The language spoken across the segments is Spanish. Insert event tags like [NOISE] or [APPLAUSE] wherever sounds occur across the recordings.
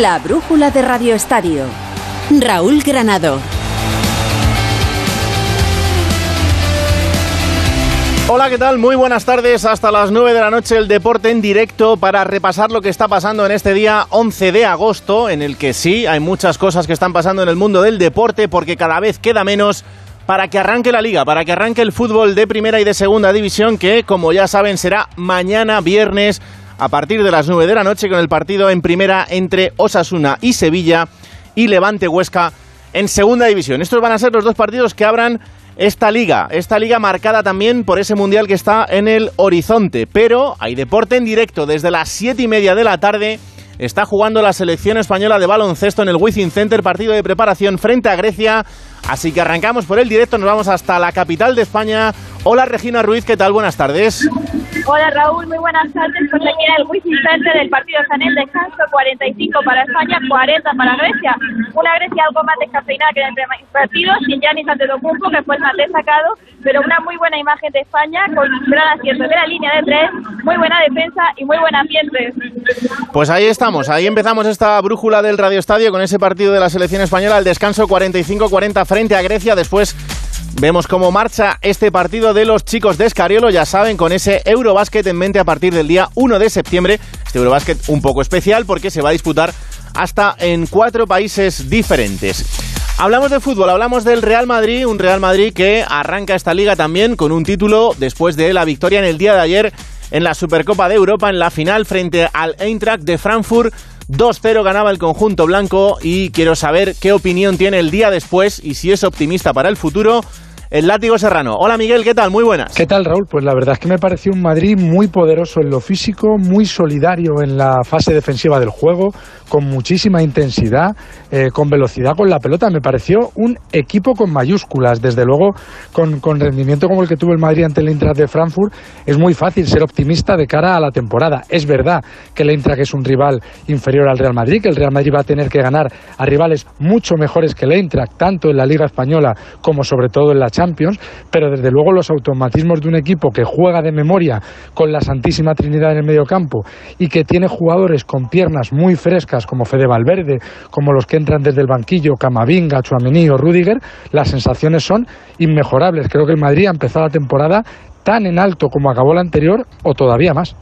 La brújula de Radio Estadio. Raúl Granado. Hola, ¿qué tal? Muy buenas tardes. Hasta las 9 de la noche el deporte en directo para repasar lo que está pasando en este día 11 de agosto, en el que sí, hay muchas cosas que están pasando en el mundo del deporte porque cada vez queda menos para que arranque la liga, para que arranque el fútbol de primera y de segunda división, que como ya saben será mañana viernes a partir de las 9 de la noche con el partido en primera entre Osasuna y Sevilla y Levante Huesca en segunda división. Estos van a ser los dos partidos que abran esta liga, esta liga marcada también por ese mundial que está en el horizonte. Pero hay deporte en directo desde las siete y media de la tarde. Está jugando la selección española de baloncesto en el Wizzing Center, partido de preparación frente a Grecia. Así que arrancamos por el directo, nos vamos hasta la capital de España. Hola Regina Ruiz, ¿qué tal? Buenas tardes. Hola Raúl, muy buenas tardes. Pues aquí en el Wizzing Center del partido en el descanso, 45 para España, 40 para Grecia. Una Grecia algo más descafeinada que en el partido, sin Giannis Antetokounmpo, que fue el más destacado, pero una muy buena imagen de España, con gran acierto de la línea de tres, muy buena defensa y muy buen ambiente. Pues ahí estamos, ahí empezamos esta brújula del Radio Estadio con ese partido de la selección española, el descanso 45-40 frente a Grecia, después Vemos cómo marcha este partido de los chicos de Escariolo, ya saben, con ese Eurobásquet en mente a partir del día 1 de septiembre. Este Eurobásquet un poco especial porque se va a disputar hasta en cuatro países diferentes. Hablamos de fútbol, hablamos del Real Madrid, un Real Madrid que arranca esta liga también con un título después de la victoria en el día de ayer en la Supercopa de Europa en la final frente al Eintracht de Frankfurt. 2-0 ganaba el conjunto blanco y quiero saber qué opinión tiene el día después y si es optimista para el futuro el látigo serrano. Hola Miguel, ¿qué tal? Muy buenas. ¿Qué tal Raúl? Pues la verdad es que me pareció un Madrid muy poderoso en lo físico, muy solidario en la fase defensiva del juego, con muchísima intensidad, eh, con velocidad con la pelota. Me pareció un equipo con mayúsculas. Desde luego, con, con rendimiento como el que tuvo el Madrid ante el Eintracht de Frankfurt, es muy fácil ser optimista de cara a la temporada. Es verdad que el Eintracht es un rival inferior al Real Madrid, que el Real Madrid va a tener que ganar a rivales mucho mejores que el Eintracht, tanto en la Liga Española como sobre todo en la Champions, pero desde luego los automatismos de un equipo que juega de memoria con la Santísima Trinidad en el medio campo y que tiene jugadores con piernas muy frescas como Fede Valverde, como los que entran desde el banquillo, Camavinga, Chuamení o Rudiger, las sensaciones son inmejorables. Creo que el Madrid ha empezado la temporada tan en alto como acabó la anterior o todavía más.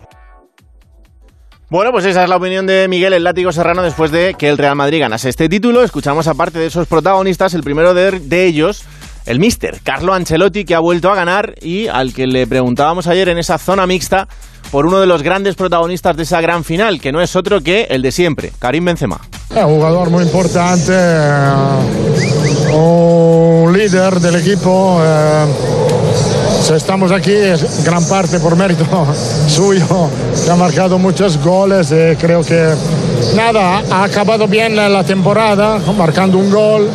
Bueno, pues esa es la opinión de Miguel el Látigo Serrano después de que el Real Madrid ganase este título. Escuchamos aparte de esos protagonistas, el primero de, de ellos, el mister, Carlo Ancelotti, que ha vuelto a ganar y al que le preguntábamos ayer en esa zona mixta por uno de los grandes protagonistas de esa gran final, que no es otro que el de siempre, Karim Benzema. Un jugador muy importante, eh, un líder del equipo. Eh, si estamos aquí es gran parte por mérito [LAUGHS] suyo, que ha marcado muchos goles y creo que nada, ha acabado bien la temporada, marcando un gol,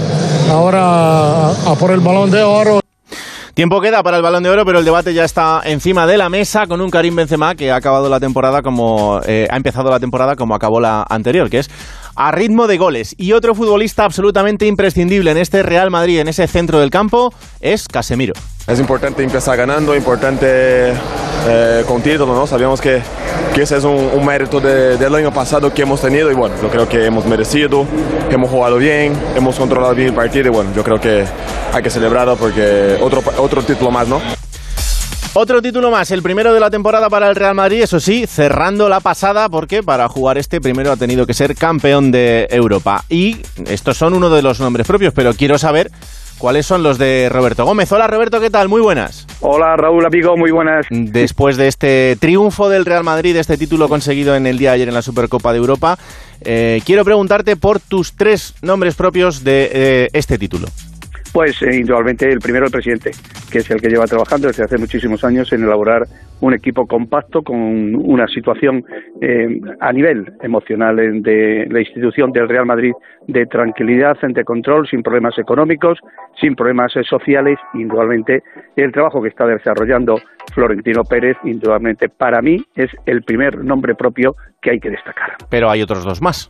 ahora a por el balón de oro. Tiempo queda para el Balón de Oro, pero el debate ya está encima de la mesa con un Karim Benzema que ha acabado la temporada como eh, ha empezado la temporada como acabó la anterior, que es a ritmo de goles. Y otro futbolista absolutamente imprescindible en este Real Madrid, en ese centro del campo, es Casemiro. Es importante empezar ganando, importante eh, con título, ¿no? Sabemos que, que ese es un, un mérito de- del año pasado que hemos tenido y bueno, yo creo que hemos merecido, hemos jugado bien, hemos controlado bien el partido y bueno, yo creo que hay que celebrarlo porque otro, otro título más, ¿no? Otro título más, el primero de la temporada para el Real Madrid, eso sí, cerrando la pasada, porque para jugar este primero ha tenido que ser campeón de Europa. Y estos son uno de los nombres propios, pero quiero saber cuáles son los de Roberto Gómez. Hola Roberto, ¿qué tal? Muy buenas. Hola Raúl, amigo, muy buenas. Después de este triunfo del Real Madrid, de este título conseguido en el día de ayer en la Supercopa de Europa, eh, quiero preguntarte por tus tres nombres propios de eh, este título. Pues eh, indudablemente el primero el presidente, que es el que lleva trabajando desde hace muchísimos años en elaborar un equipo compacto con una situación eh, a nivel emocional en- de la institución del Real Madrid de tranquilidad, de control, sin problemas económicos, sin problemas eh, sociales. Indudablemente el trabajo que está desarrollando Florentino Pérez, indudablemente para mí es el primer nombre propio que hay que destacar. Pero hay otros dos más.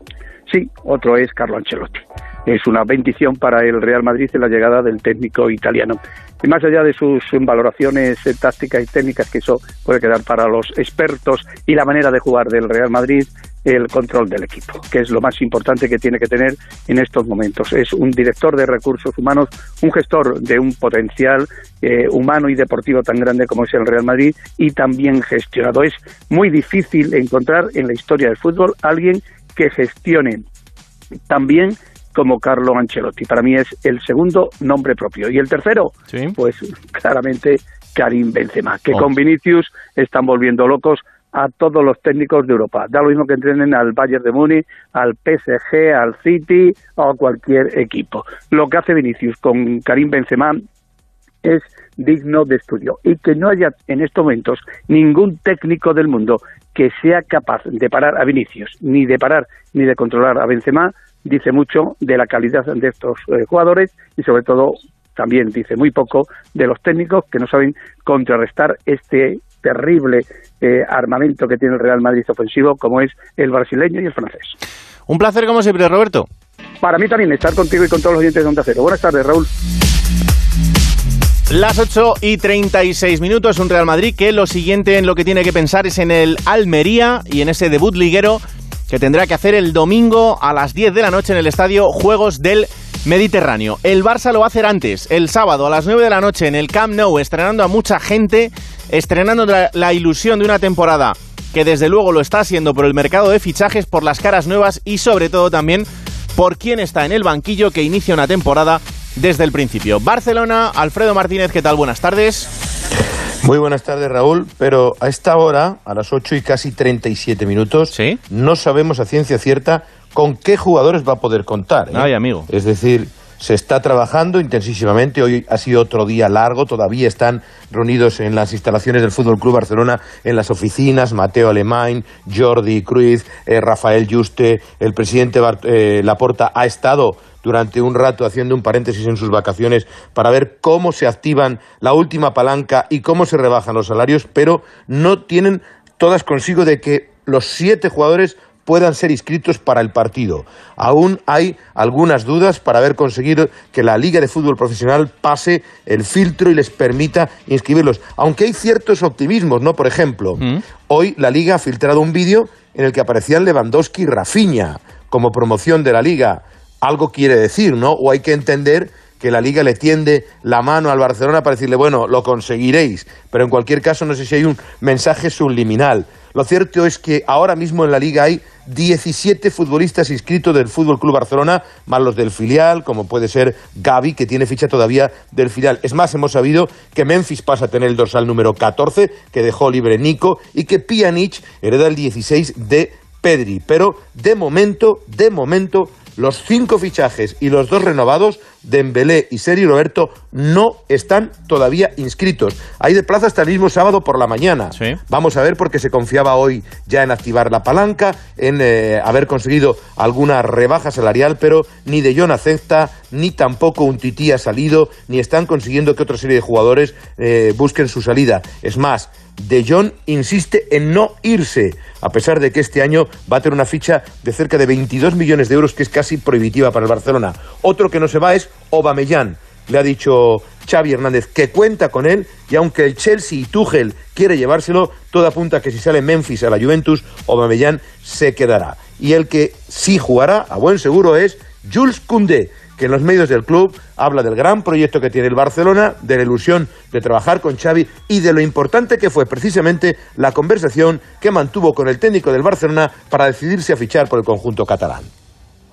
Sí, otro es Carlo Ancelotti. Es una bendición para el Real Madrid en la llegada del técnico italiano. Y más allá de sus valoraciones eh, tácticas y técnicas, que eso puede quedar para los expertos y la manera de jugar del Real Madrid, el control del equipo, que es lo más importante que tiene que tener en estos momentos. Es un director de recursos humanos, un gestor de un potencial eh, humano y deportivo tan grande como es el Real Madrid y también gestionado. Es muy difícil encontrar en la historia del fútbol alguien que gestione también como Carlo Ancelotti. Para mí es el segundo nombre propio. Y el tercero, pues claramente Karim Benzema, que oh. con Vinicius están volviendo locos a todos los técnicos de Europa. Da lo mismo que entrenen al Bayern de Múnich, al PSG, al City o a cualquier equipo. Lo que hace Vinicius con Karim Benzema es digno de estudio y que no haya en estos momentos ningún técnico del mundo que sea capaz de parar a Vinicius, ni de parar ni de controlar a Benzema, dice mucho de la calidad de estos eh, jugadores y sobre todo también dice muy poco de los técnicos que no saben contrarrestar este terrible eh, armamento que tiene el Real Madrid ofensivo como es el brasileño y el francés. Un placer como siempre, Roberto. Para mí también estar contigo y con todos los dientes de Onda Cero. Buenas tardes, Raúl. Las 8 y 36 minutos, un Real Madrid que lo siguiente en lo que tiene que pensar es en el Almería y en ese debut liguero que tendrá que hacer el domingo a las 10 de la noche en el estadio Juegos del Mediterráneo. El Barça lo va a hacer antes, el sábado a las 9 de la noche en el Camp Nou, estrenando a mucha gente, estrenando la, ilusión de una temporada que desde luego lo está haciendo por el mercado de fichajes, por las caras nuevas y sobre todo también por quién está en el banquillo que inicia una temporada desde el principio. Barcelona, Alfredo Martínez, ¿qué tal? Buenas tardes. Muy buenas tardes, Raúl. Pero a esta hora, a las 8 y casi 37 minutos, no sabemos a ciencia cierta con qué jugadores va a poder contar. ¿eh? Ay, amigo. Es decir, se está trabajando intensísimamente. Hoy ha sido otro día largo. Todavía están reunidos en las instalaciones del Fútbol Club Barcelona, en las oficinas, Mateo Alemán, Jordi Cruz, eh, Rafael Juste, el presidente eh, Laporta ha estado durante un rato haciendo un paréntesis en sus vacaciones para ver cómo se activan la última palanca y cómo se rebajan los salarios, pero no tienen todas consigo de que los siete jugadores puedan ser inscritos para el partido. Aún hay algunas dudas para haber conseguido que la Liga de Fútbol Profesional pase el filtro y les permita inscribirlos. Aunque hay ciertos optimismos, ¿no? Por ejemplo, mm. hoy la Liga ha filtrado un vídeo en el que aparecían Lewandowski y Rafinha como promoción de la Liga algo quiere decir, ¿no? O hay que entender que la liga le tiende la mano al Barcelona para decirle, bueno, lo conseguiréis. Pero en cualquier caso, no sé si hay un mensaje subliminal. Lo cierto es que ahora mismo en la liga hay 17 futbolistas inscritos del Fútbol Club Barcelona, más los del filial, como puede ser Gaby, que tiene ficha todavía del filial. Es más, hemos sabido que Memphis pasa a tener el dorsal número 14, que dejó libre Nico, y que Pjanic hereda el 16 de Pedri. Pero de momento, de momento, los cinco fichajes y los dos renovados, Dembélé y Seri Roberto, no están todavía inscritos. Hay de plaza hasta el mismo sábado por la mañana. Vamos a ver porque se confiaba hoy ya en activar la palanca, en eh, haber conseguido alguna rebaja salarial, pero ni De Jong acepta, ni tampoco un tití ha salido, ni están consiguiendo que otra serie de jugadores eh, busquen su salida. Es más, De Jong insiste en no irse, a pesar de que este año va a tener una ficha de cerca de 22 millones de euros, que es casi prohibitiva para el Barcelona. Otro que no se va es Obamellán. Le ha dicho Xavi Hernández que cuenta con él y aunque el Chelsea y Tuchel quiere llevárselo, todo apunta a que si sale Memphis a la Juventus, Obamellán se quedará. Y el que sí jugará, a buen seguro, es Jules Koundé que en los medios del club habla del gran proyecto que tiene el Barcelona, de la ilusión de trabajar con Xavi y de lo importante que fue precisamente la conversación que mantuvo con el técnico del Barcelona para decidirse a fichar por el conjunto catalán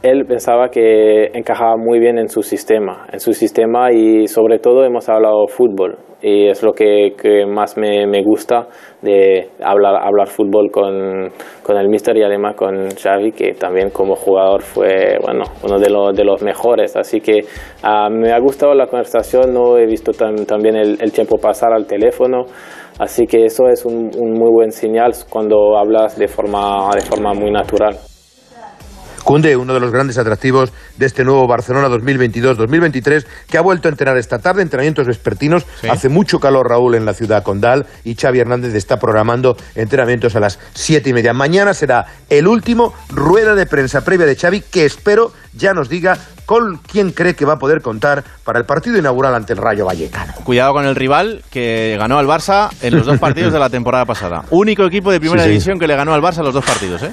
él pensaba que encajaba muy bien en su sistema, en su sistema y sobre todo hemos hablado fútbol y es lo que, más me, me, gusta de hablar, hablar fútbol con, con, el mister y además con Xavi que también como jugador fue bueno, uno de, los, de los mejores así que ah, me ha gustado la conversación, no he visto también el, el, tiempo pasar al teléfono así que eso es un, un muy buen señal cuando hablas de forma, de forma muy natural. Cunde, uno de los grandes atractivos de este nuevo Barcelona 2022-2023, que ha vuelto a entrenar esta tarde, entrenamientos vespertinos. Hace mucho calor, Raúl, en la ciudad condal y Xavi Hernández está programando entrenamientos a las siete y media. Mañana será el último rueda de prensa previa de Xavi, que espero ya nos diga con quién cree que va a poder contar para el partido inaugural ante el Rayo Vallecano. Cuidado con el rival que ganó al Barça en los dos partidos de la [LAUGHS] temporada pasada. Único equipo de primera división que le ganó al Barça los dos partidos, ¿eh?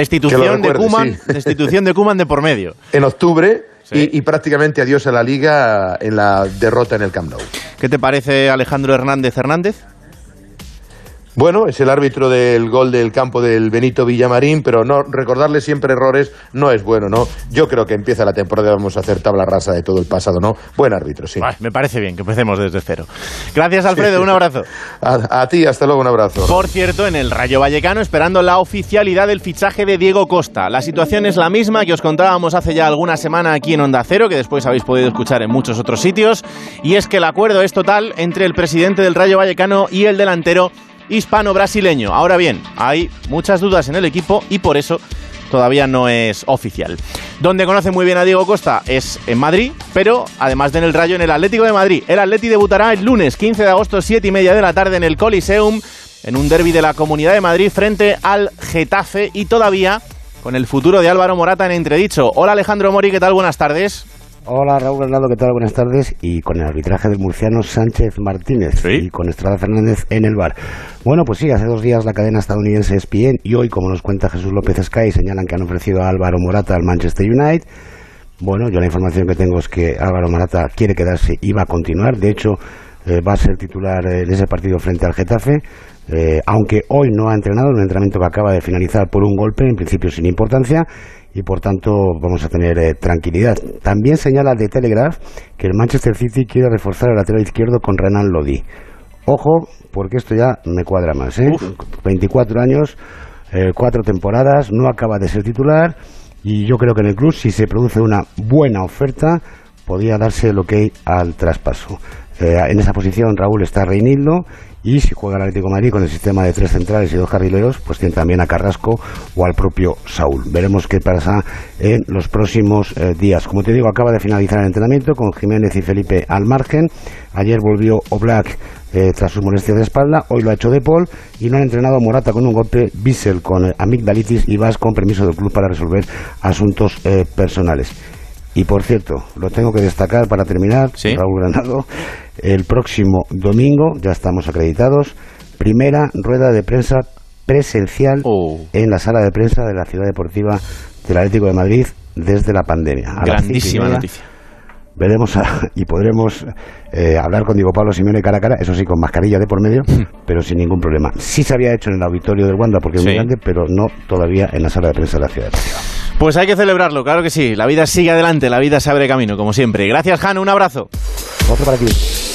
Destitución de Kuman, sí. destitución de Kuman de por medio. [LAUGHS] En octubre Sí. y, y prácticamente adiós a la liga en la derrota en el Camp Nou. ¿Qué te parece Alejandro Hernández Hernández? Bueno, es el árbitro del gol del campo del Benito Villamarín, pero no recordarle siempre errores no es bueno, ¿no? Yo creo que empieza la temporada, vamos a hacer tabla rasa de todo el pasado, ¿no? Buen árbitro, sí. Ay, me parece bien que empecemos desde cero. Gracias, Alfredo. Un abrazo. A, a ti, hasta luego, un abrazo. Por cierto, en el Rayo Vallecano esperando la oficialidad del fichaje de Diego Costa. La situación es la misma que os contábamos hace ya alguna semana aquí en Onda Cero, que después habéis podido escuchar en muchos otros sitios, y es que el acuerdo es total entre el presidente del Rayo Vallecano y el delantero hispano-brasileño. Ahora bien, hay muchas dudas en el equipo y por eso todavía no es oficial. Donde conoce muy bien a Diego Costa es en Madrid, pero además de en el Rayo, en el Atlético de Madrid. El Atleti debutará el lunes 15 de agosto, 7 y media de la tarde en el Coliseum, en un derby de la Comunidad de Madrid frente al Getafe y todavía con el futuro de Álvaro Morata en entredicho. Hola Alejandro Mori, ¿qué tal? Buenas tardes. Hola Raúl Bernardo, ¿qué tal? Buenas tardes. Y con el arbitraje del murciano Sánchez Martínez y con Estrada Fernández en el bar. Bueno, pues sí, hace dos días la cadena estadounidense ESPN y hoy, como nos cuenta Jesús López Sky, señalan que han ofrecido a Álvaro Morata al Manchester United. Bueno, yo la información que tengo es que Álvaro Morata quiere quedarse y va a continuar. De hecho, eh, va a ser titular en ese partido frente al Getafe. Eh, aunque hoy no ha entrenado, un entrenamiento que acaba de finalizar por un golpe, en principio sin importancia, y por tanto vamos a tener eh, tranquilidad. También señala de Telegraph que el Manchester City quiere reforzar el lateral izquierdo con Renan Lodi. Ojo, porque esto ya me cuadra más. ¿eh? 24 años, eh, cuatro temporadas, no acaba de ser titular y yo creo que en el club, si se produce una buena oferta, podría darse que hay al traspaso. Eh, en esa posición Raúl está Reinildo y si juega el Atlético de Madrid con el sistema de tres centrales y dos carrileros, pues tiene también a Carrasco o al propio Saúl. Veremos qué pasa en los próximos eh, días. Como te digo, acaba de finalizar el entrenamiento con Jiménez y Felipe al margen. Ayer volvió Oblak eh, tras sus molestias de espalda, hoy lo ha hecho De Paul y no han entrenado Morata con un golpe, Bissell con amigdalitis y Vas con permiso del club para resolver asuntos personales. Y por cierto, lo tengo que destacar para terminar, Raúl Granado, el próximo domingo, ya estamos acreditados, primera rueda de prensa presencial en la sala de prensa de la Ciudad Deportiva del Atlético de Madrid desde la pandemia. A Grandísima noticia. Veremos a- [LAUGHS] y podremos eh, hablar con Diego Pablo Simeone cara a cara, eso sí, con mascarilla de por medio, pero sin ningún problema. Sí se había hecho en el auditorio del Wanda porque es muy grande, pero no todavía en la sala de prensa de la Ciudad Deportiva. Pues hay que celebrarlo, claro que sí. La vida sigue adelante, la vida se abre camino, como siempre. Gracias, Jano, un abrazo. Otro para ti.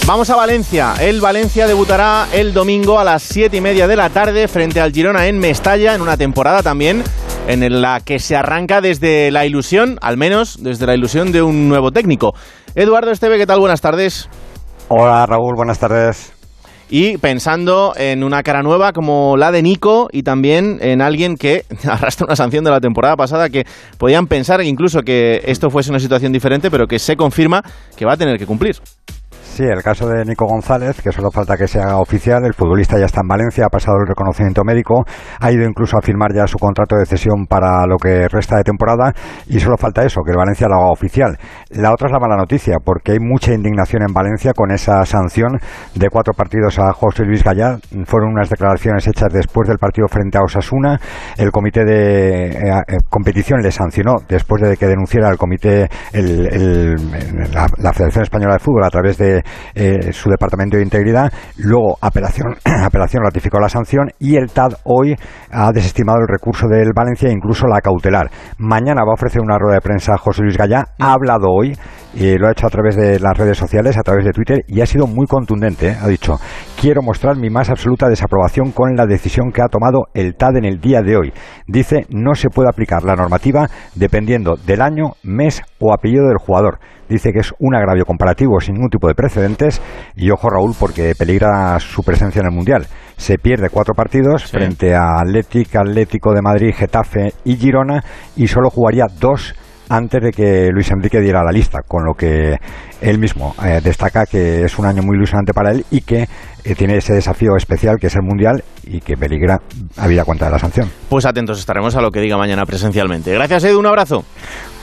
Vamos a Valencia. El Valencia debutará el domingo a las siete y media de la tarde frente al Girona en Mestalla, en una temporada también en la que se arranca desde la ilusión, al menos desde la ilusión de un nuevo técnico. Eduardo Esteve, ¿qué tal? Buenas tardes. Hola Raúl, buenas tardes. Y pensando en una cara nueva como la de Nico y también en alguien que [LAUGHS] arrastra una sanción de la temporada pasada que podían pensar incluso que esto fuese una situación diferente, pero que se confirma que va a tener que cumplir. Sí, el caso de Nico González, que solo falta que se haga oficial, el futbolista ya está en Valencia, ha pasado el reconocimiento médico, ha ido incluso a firmar ya su contrato de cesión para lo que resta de temporada y solo falta eso, que el Valencia lo haga oficial. La otra es la mala noticia, porque hay mucha indignación en Valencia con esa sanción de cuatro partidos a José Luis Gallá. Fueron unas declaraciones hechas después del partido frente a Osasuna. El comité de eh, eh, competición le sancionó después de que denunciara el comité, el- la Federación Española de Fútbol a través de eh, su Departamento de Integridad. Luego, apelación, [CLEARS THROAT] apelación ratificó la sanción y el TAD hoy ha desestimado el recurso del Valencia e incluso la cautelar. Mañana va a ofrecer una rueda de prensa José Luis Gallá. Ha hablado hoy y lo ha hecho a través de las redes sociales, a través de Twitter y ha sido muy contundente. ¿eh? Ha dicho, quiero mostrar mi más absoluta desaprobación con la decisión que ha tomado el TAD en el día de hoy. Dice, no se puede aplicar la normativa dependiendo del año, mes o apellido del jugador. Dice que es un agravio comparativo sin ningún tipo de precedentes y ojo Raúl porque peligra su presencia en el Mundial. Se pierde cuatro partidos frente a Atlético, Atlético de Madrid, Getafe y Girona y solo jugaría dos antes de que Luis Enrique diera la lista, con lo que él mismo eh, destaca que es un año muy ilusionante para él y que eh, tiene ese desafío especial que es el Mundial y que peligra a vida cuenta de la sanción. Pues atentos estaremos a lo que diga mañana presencialmente. Gracias Edu, un abrazo.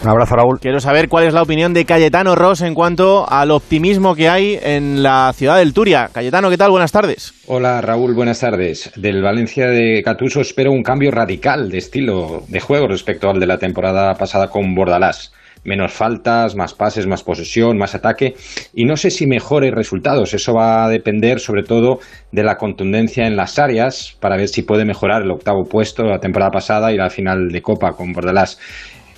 Un abrazo Raúl. Quiero saber cuál es la opinión de Cayetano Ross en cuanto al optimismo que hay en la ciudad del Turia. Cayetano, ¿qué tal? Buenas tardes. Hola Raúl, buenas tardes. Del Valencia de Catuso espero un cambio radical de estilo de juego respecto al de la temporada pasada con Bordalás menos faltas, más pases, más posesión, más ataque y no sé si mejores resultados. Eso va a depender sobre todo de la contundencia en las áreas para ver si puede mejorar el octavo puesto la temporada pasada y la final de Copa con Bordalás.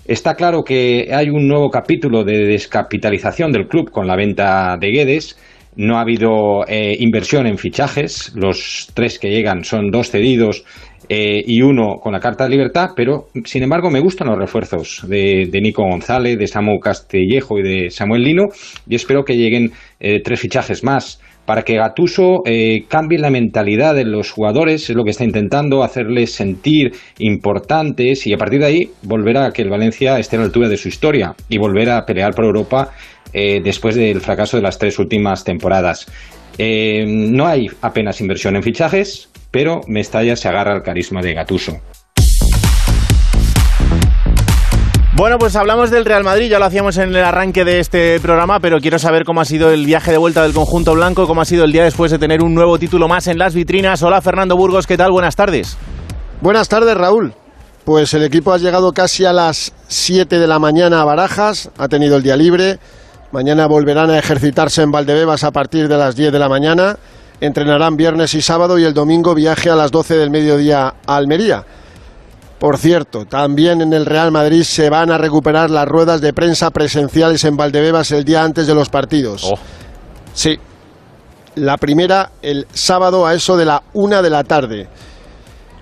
Está claro que hay un nuevo capítulo de descapitalización del club con la venta de Guedes. No ha habido eh, inversión en fichajes. Los tres que llegan son dos cedidos eh, y uno con la Carta de Libertad, pero sin embargo me gustan los refuerzos de, Nico González, de Samu Castillejo y de Samuel Lino y espero que lleguen eh, tres fichajes más para que Gatuso eh, cambie la mentalidad de los jugadores, es lo que está intentando, hacerles sentir importantes y a partir de ahí volver a que el Valencia esté a la altura de su historia y volver a pelear por Europa después del fracaso de las tres últimas temporadas. no hay apenas inversión en fichajes, pero Mestalla se agarra al carisma de Gatuso. Bueno, pues hablamos del Real Madrid, ya lo hacíamos en el arranque de este programa, pero quiero saber cómo ha sido el viaje de vuelta del conjunto blanco, cómo ha sido el día después de tener un nuevo título más en las vitrinas. Hola Fernando Burgos, ¿qué tal? Buenas tardes. Buenas tardes, Raúl. Pues el equipo ha llegado casi a las 7 de la mañana a Barajas, ha tenido el día libre. Mañana volverán a ejercitarse en Valdebebas a partir de las 10 de la mañana entrenarán viernes y sábado y el domingo viaje a las 12 del mediodía a Almería. Por cierto, también en el Real Madrid se van a recuperar las ruedas de prensa presenciales en Valdebebas el día antes de los partidos. Oh. Sí, la primera el sábado a eso de la una de la tarde.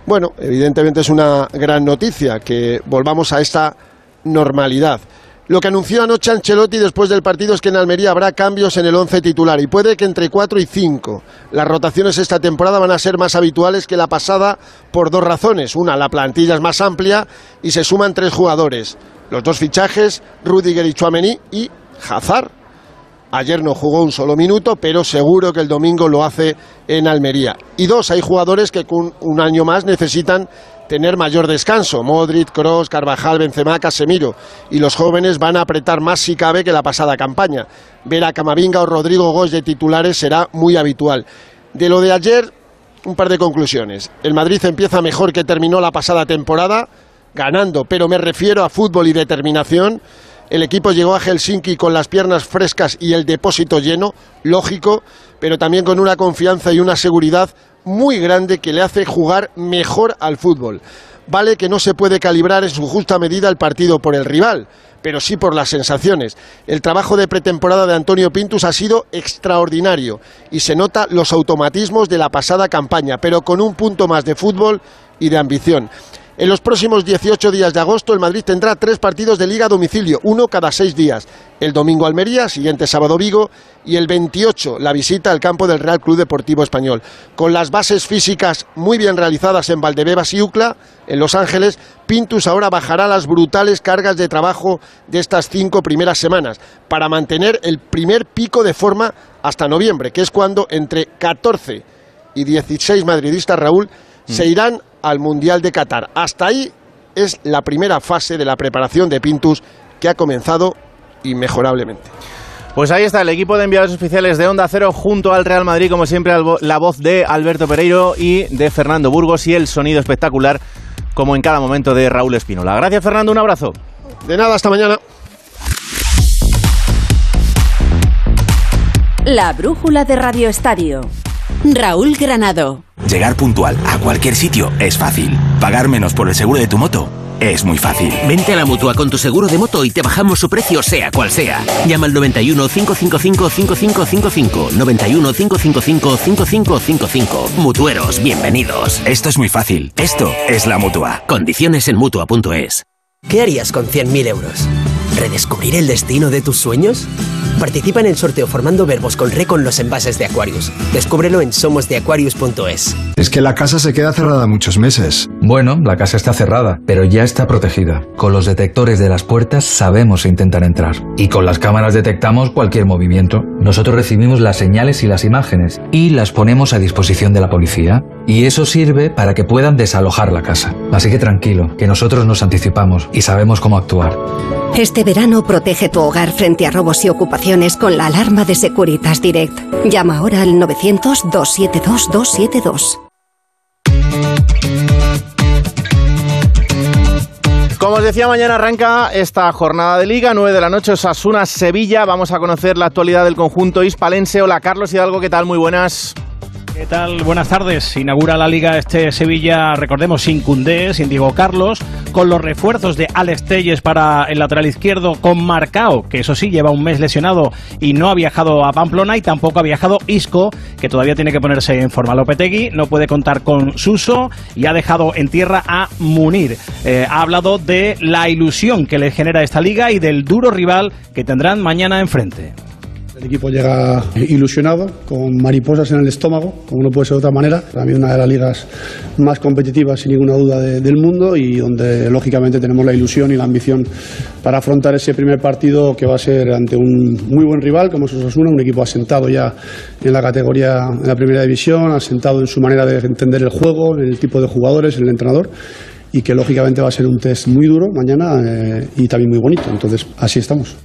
Bueno, evidentemente es una gran noticia que volvamos a esta normalidad. Lo que anunció anoche Ancelotti después del partido es que en Almería habrá cambios en el once titular y puede que entre cuatro y cinco. Las rotaciones esta temporada van a ser más habituales que la pasada por dos razones. Una, la plantilla es más amplia y se suman tres jugadores. Los dos fichajes, Rudiger y Chouameni y Hazard. Ayer no jugó un solo minuto, pero seguro que el domingo lo hace en Almería. Y dos, hay jugadores que con un año más necesitan tener mayor descanso. Modric, Cross, Carvajal, Benzema, Casemiro. Y los jóvenes van a apretar más si cabe que la pasada campaña. Ver a Camavinga o Rodrigo Gómez de titulares será muy habitual. De lo de ayer, un par de conclusiones. El Madrid empieza mejor que terminó la pasada temporada, ganando, pero me refiero a fútbol y determinación. El equipo llegó a Helsinki con las piernas frescas y el depósito lleno, lógico, pero también con una confianza y una seguridad muy grande que le hace jugar mejor al fútbol. Vale que no se puede calibrar en su justa medida el partido por el rival, pero sí por las sensaciones. El trabajo de pretemporada de Antonio Pintus ha sido extraordinario y se nota los automatismos de la pasada campaña, pero con un punto más de fútbol y de ambición. En los próximos 18 días de agosto, el Madrid tendrá tres partidos de liga a domicilio, uno cada seis días. El domingo Almería, siguiente sábado Vigo y el 28 la visita al campo del Real Club Deportivo Español. Con las bases físicas muy bien realizadas en Valdebebas y Ucla, en Los Ángeles, Pintus ahora bajará las brutales cargas de trabajo de estas cinco primeras semanas para mantener el primer pico de forma hasta noviembre, que es cuando entre 14 y 16 madridistas, Raúl, se mm. irán al Mundial de Qatar. Hasta ahí es la primera fase de la preparación de Pintus que ha comenzado inmejorablemente. Pues ahí está el equipo de enviados oficiales de Onda Cero junto al Real Madrid, como siempre, la voz de Alberto Pereiro y de Fernando Burgos y el sonido espectacular, como en cada momento, de Raúl Espinola. Gracias, Fernando, un abrazo. De nada, hasta mañana. La brújula de Radio Estadio. Raúl Granado. Llegar puntual a cualquier sitio es fácil. Pagar menos por el seguro de tu moto es muy fácil. Vente a la mutua con tu seguro de moto y te bajamos su precio, sea cual sea. Llama al 91 555 5555. 91 555 5555. Mutueros, bienvenidos. Esto es muy fácil. Esto es la mutua. Condiciones en mutua.es. ¿Qué harías con 100.000 euros? ¿Redescubrir el destino de tus sueños? Participa en el sorteo formando verbos con re con los envases de Aquarius. Descúbrelo en somosdeaquarius.es. Es que la casa se queda cerrada muchos meses. Bueno, la casa está cerrada, pero ya está protegida. Con los detectores de las puertas sabemos intentar entrar. Y con las cámaras detectamos cualquier movimiento. Nosotros recibimos las señales y las imágenes y las ponemos a disposición de la policía. Y eso sirve para que puedan desalojar la casa. Así que tranquilo, que nosotros nos anticipamos y sabemos cómo actuar. Este verano protege tu hogar frente a robos y ocupaciones con la alarma de Securitas Direct. Llama ahora al 900-272-272. Como os decía, mañana arranca esta jornada de liga, 9 de la noche, Osasuna, Sevilla. Vamos a conocer la actualidad del conjunto hispalense. Hola, Carlos Hidalgo, ¿qué tal? Muy buenas. ¿Qué tal? Buenas tardes. Inaugura la liga este Sevilla, recordemos, sin Cundé, sin Diego Carlos, con los refuerzos de Alex Telles para el lateral izquierdo, con Marcao, que eso sí, lleva un mes lesionado y no ha viajado a Pamplona, y tampoco ha viajado Isco, que todavía tiene que ponerse en forma. Lopetegui no puede contar con Suso y ha dejado en tierra a Munir. Eh, ha hablado de la ilusión que le genera esta liga y del duro rival que tendrán mañana enfrente. El equipo llega ilusionado, con mariposas en el estómago, como no puede ser de otra manera. Para mí una de las ligas más competitivas, sin ninguna duda, de- del mundo y donde lógicamente tenemos la ilusión y la ambición para afrontar ese primer partido que va a ser ante un muy buen rival como es Osasuna, un equipo asentado ya en la categoría, en la primera división, asentado en su manera de entender el juego, en el tipo de jugadores, en el entrenador y que lógicamente va a ser un test muy duro mañana eh, y también muy bonito. Entonces, así estamos.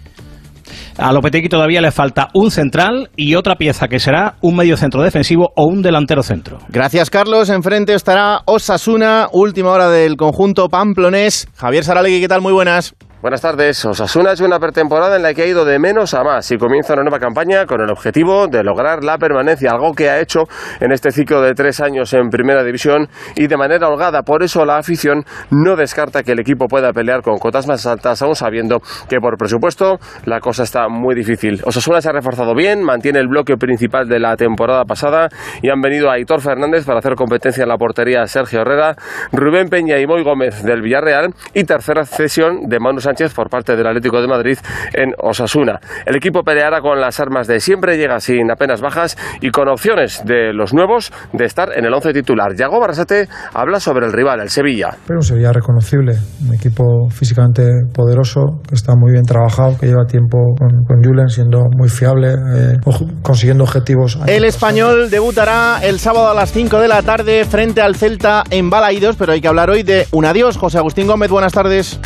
A Lopetegui todavía le falta un central y otra pieza que será un medio centro defensivo o un delantero centro. Gracias, Carlos. Enfrente estará Osasuna, última hora del conjunto pamplonés. Javier Saralegui, ¿qué tal? Muy buenas. Buenas tardes. Osasuna es una pretemporada en la que ha ido de menos a más y comienza una nueva campaña con el objetivo de lograr la permanencia, algo que ha hecho en este ciclo de tres años en Primera División y de manera holgada. Por eso la afición no descarta que el equipo pueda pelear con cotas más altas, aún sabiendo que por presupuesto la cosa está muy difícil. Osasuna se ha reforzado bien, mantiene el bloque principal de la temporada pasada y han venido a Aitor Fernández para hacer competencia en la portería a Sergio Herrera, Rubén Peña y Moy Gómez del Villarreal y tercera cesión de Manu Sánchez por parte del Atlético de Madrid en Osasuna. El equipo peleará con las armas de siempre, llega sin apenas bajas y con opciones de los nuevos de estar en el once titular. Yago Barrasate habla sobre el rival, el Sevilla. Pero un Sevilla reconocible, un equipo físicamente poderoso, que está muy bien trabajado, que lleva tiempo con, con Julen siendo muy fiable, eh, consiguiendo objetivos. El español debutará el sábado a las 5 de la tarde frente al Celta en Balaidos, pero hay que hablar hoy de un adiós. José Agustín Gómez, buenas tardes.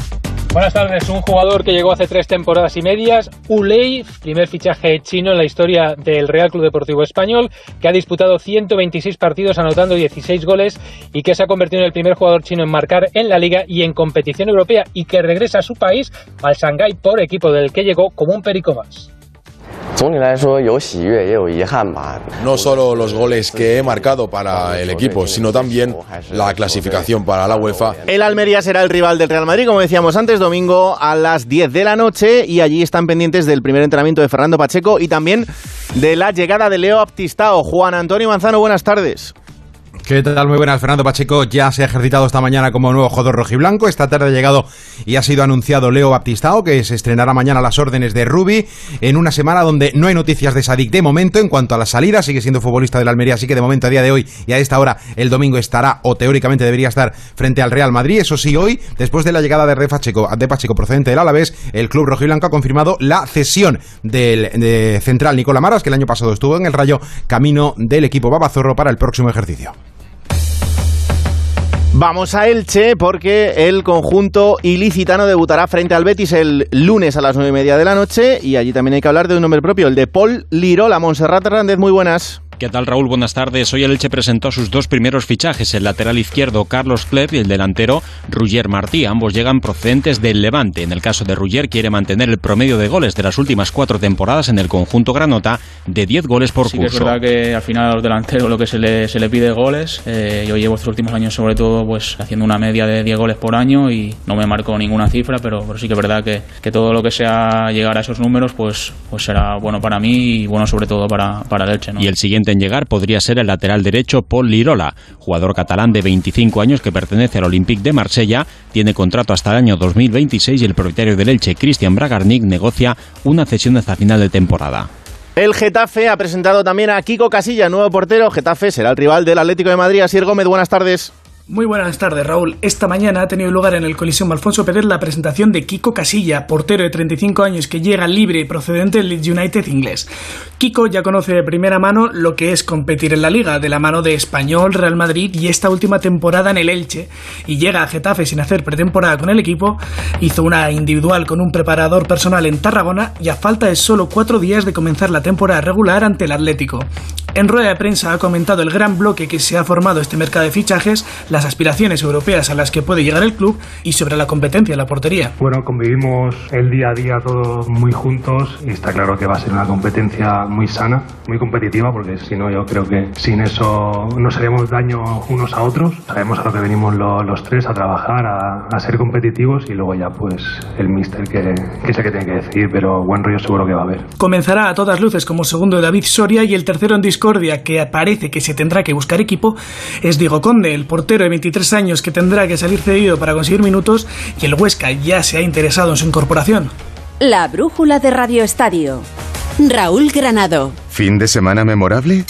Buenas tardes, un jugador que llegó hace tres temporadas y medias, Uley, primer fichaje chino en la historia del Real Club Deportivo Español, que ha disputado 126 partidos anotando 16 goles y que se ha convertido en el primer jugador chino en marcar en la liga y en competición europea y que regresa a su país, al Shanghái, por equipo del que llegó como un perico más. No solo los goles que he marcado para el equipo, sino también la clasificación para la UEFA. El Almería será el rival del Real Madrid, como decíamos antes, domingo a las 10 de la noche y allí están pendientes del primer entrenamiento de Fernando Pacheco y también de la llegada de Leo Aptistao. Juan Antonio Manzano, buenas tardes. ¿Qué tal? Muy buenas. Fernando Pacheco ya se ha ejercitado esta mañana como nuevo jugador rojiblanco. Esta tarde ha llegado y ha sido anunciado Leo Baptistao, que se estrenará mañana a las órdenes de Rubi, en una semana donde no hay noticias de Sadik de momento en cuanto a la salida. Sigue siendo futbolista del Almería, así que de momento a día de hoy y a esta hora el domingo estará o teóricamente debería estar frente al Real Madrid. Eso sí, hoy, después de la llegada de, Pacheco, de Pacheco procedente del Alavés, el club rojiblanco ha confirmado la cesión del de central Nicola Maras, que el año pasado estuvo en el Rayo, camino del equipo Babazorro para el próximo ejercicio. Vamos a Elche porque el conjunto ilicitano debutará frente al Betis el lunes a las nueve y media de la noche y allí también hay que hablar de un nombre propio, el de Paul Lirola. Montserrat Hernández, muy buenas. ¿Qué tal Raúl? Buenas tardes. Hoy el Elche presentó sus dos primeros fichajes, el lateral izquierdo Carlos Klepp y el delantero Rugger Martí. Ambos llegan procedentes del Levante. En el caso de Rugger quiere mantener el promedio de goles de las últimas cuatro temporadas en el conjunto granota de 10 goles por Sí que es curso. verdad que al final a los delanteros lo que se le, se le pide goles. Eh, yo llevo estos últimos años sobre todo pues haciendo una media de 10 goles por año y no me marco ninguna cifra, pero, pero sí que es verdad que, que todo lo que sea llegar a esos números pues, pues será bueno para mí y bueno sobre todo para, para el Elche. ¿no? Y el siguiente en llegar podría ser el lateral derecho Paul Lirola, jugador catalán de 25 años que pertenece al Olympique de Marsella, tiene contrato hasta el año 2026 y el propietario del Elche, Christian Bragarnik, negocia una cesión hasta final de temporada. El Getafe ha presentado también a Kiko Casilla, nuevo portero. Getafe será el rival del Atlético de Madrid. Asier Gómez, buenas tardes. Muy buenas tardes, Raúl. Esta mañana ha tenido lugar en el Coliseum Alfonso Pérez la presentación de Kiko Casilla, portero de 35 años que llega libre procedente del United inglés. Kiko ya conoce de primera mano lo que es competir en la liga, de la mano de Español, Real Madrid y esta última temporada en el Elche, y llega a Getafe sin hacer pretemporada con el equipo, hizo una individual con un preparador personal en Tarragona y a falta de solo cuatro días de comenzar la temporada regular ante el Atlético. En rueda de prensa ha comentado el gran bloque que se ha formado este mercado de fichajes, las aspiraciones europeas a las que puede llegar el club y sobre la competencia en la portería. Bueno, convivimos el día a día todos muy juntos y está claro que va a ser una competencia muy sana, muy competitiva, porque si no yo creo que sin eso nos haremos daño unos a otros. Sabemos a lo que venimos los tres, a trabajar, a, ser competitivos y luego ya pues el míster que, que sé que tiene que decidir, pero buen rollo seguro que va a haber. Comenzará a todas luces como segundo David Soria y el tercero en disco que parece que se tendrá que buscar equipo es Diego Conde, el portero de 23 años que tendrá que salir cedido para conseguir minutos y el Huesca ya se ha interesado en su incorporación. La brújula de Radio Estadio. Raúl Granado. ¿Fin de semana memorable?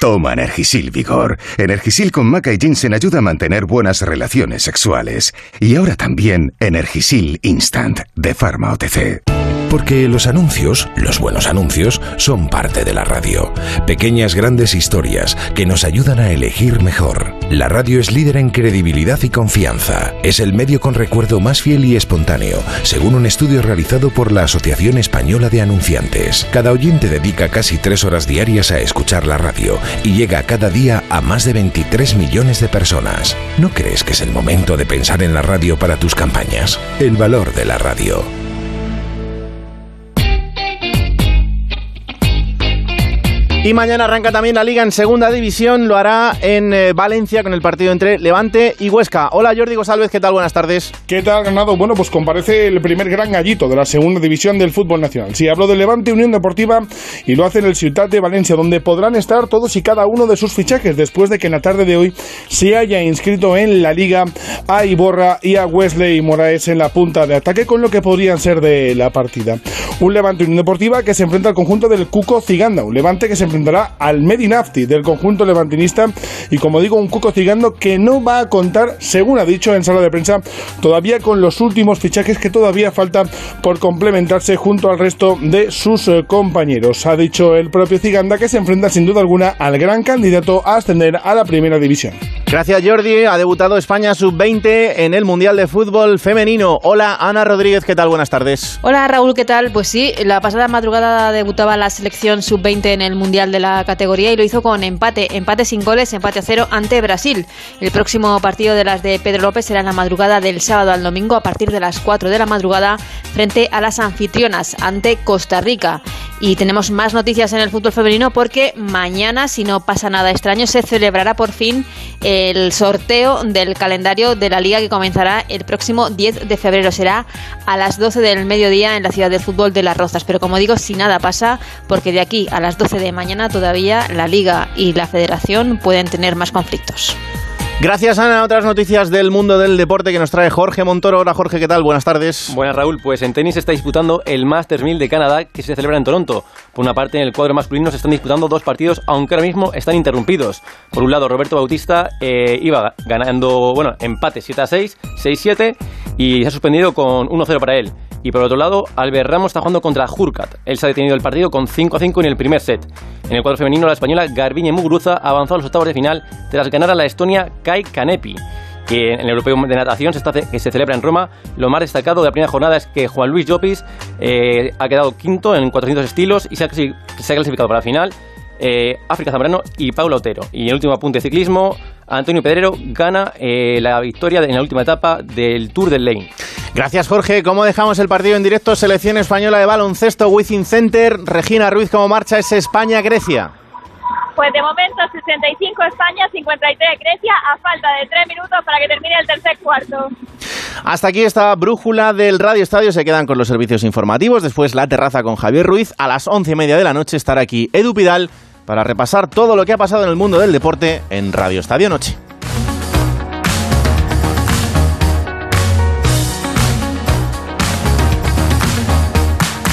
Toma Energisil Vigor. Energisil con maca y ginseng ayuda a mantener buenas relaciones sexuales. Y ahora también Energisil Instant de Pharma OTC. Porque los anuncios, los buenos anuncios, son parte de la radio. Pequeñas grandes historias que nos ayudan a elegir mejor. La radio es líder en credibilidad y confianza. Es el medio con recuerdo más fiel y espontáneo, según un estudio realizado por la Asociación Española de Anunciantes. Cada oyente dedica casi tres horas diarias a escuchar la radio y llega cada día a más de 23 millones de personas. ¿No crees que es el momento de pensar en la radio para tus campañas? El valor de la radio. Y mañana arranca también la liga en segunda división. Lo hará en eh, Valencia con el partido entre Levante y Huesca. Hola Jordi González, ¿qué tal? Buenas tardes. ¿Qué tal, ganado? Bueno, pues comparece el primer gran gallito de la segunda división del fútbol nacional. Sí, hablo de Levante Unión Deportiva y lo hace en el Ciutat de Valencia, donde podrán estar todos y cada uno de sus fichajes después de que en la tarde de hoy se haya inscrito en la liga a Iborra y a Wesley Moraes en la punta de ataque con lo que podrían ser de la partida. Un Levante Unión Deportiva que se enfrenta al conjunto del Cuco Ciganda, un Levante que se enfrenta enfrentará al Medinafti del conjunto levantinista y como digo un Cuco Cigando que no va a contar, según ha dicho en sala de prensa, todavía con los últimos fichajes que todavía falta por complementarse junto al resto de sus eh, compañeros. Ha dicho el propio Ciganda que se enfrenta sin duda alguna al gran candidato a ascender a la primera división. Gracias Jordi, ha debutado España sub-20 en el Mundial de Fútbol Femenino. Hola Ana Rodríguez, ¿qué tal? Buenas tardes. Hola Raúl, ¿qué tal? Pues sí, la pasada madrugada debutaba la selección sub-20 en el Mundial de la categoría y lo hizo con empate, empate sin goles, empate a cero ante Brasil. El próximo partido de las de Pedro López será en la madrugada del sábado al domingo a partir de las 4 de la madrugada frente a las anfitrionas ante Costa Rica. Y tenemos más noticias en el fútbol femenino porque mañana, si no pasa nada extraño, se celebrará por fin el sorteo del calendario de la liga que comenzará el próximo 10 de febrero. Será a las 12 del mediodía en la ciudad del fútbol de Las Rozas. Pero como digo, si nada pasa, porque de aquí a las 12 de mañana todavía la liga y la federación pueden tener más conflictos. Gracias, Ana. Otras noticias del mundo del deporte que nos trae Jorge Montoro. Hola, Jorge, ¿qué tal? Buenas tardes. Buenas, Raúl. Pues en tenis se está disputando el Masters 1000 de Canadá que se celebra en Toronto. Por una parte, en el cuadro masculino se están disputando dos partidos, aunque ahora mismo están interrumpidos. Por un lado, Roberto Bautista eh, iba ganando, bueno, empate 7 a 6, 6-7 y se ha suspendido con 1-0 para él. Y por otro lado, Albert Ramos está jugando contra Hurkat. Él se ha detenido el partido con 5 a 5 en el primer set. En el cuadro femenino, la española Garbiñe Muguruza avanzó a los octavos de final tras ganar a la Estonia Kai Kanepi que en el Europeo de Natación se celebra en Roma. Lo más destacado de la primera jornada es que Juan Luis Llopis eh, ha quedado quinto en 400 estilos y se ha, clasificado para la final. Eh, África Zambrano y Paula Otero. Y el último apunte de ciclismo, Antonio Pedrero gana eh, la victoria en la última etapa del Tour del Lane. Gracias, Jorge. ¿Cómo dejamos el partido en directo? Selección española de baloncesto, Within Center. Regina Ruiz, ¿cómo marcha ese España-Grecia? Pues de momento 65 España, 53 Grecia, a falta de 3 minutos para que termine el tercer cuarto. Hasta aquí esta brújula del Radio Estadio. Se quedan con los servicios informativos. Después la terraza con Javier Ruiz. A las once y media de la noche estará aquí Edu Pidal para repasar todo lo que ha pasado en el mundo del deporte en Radio Estadio Noche.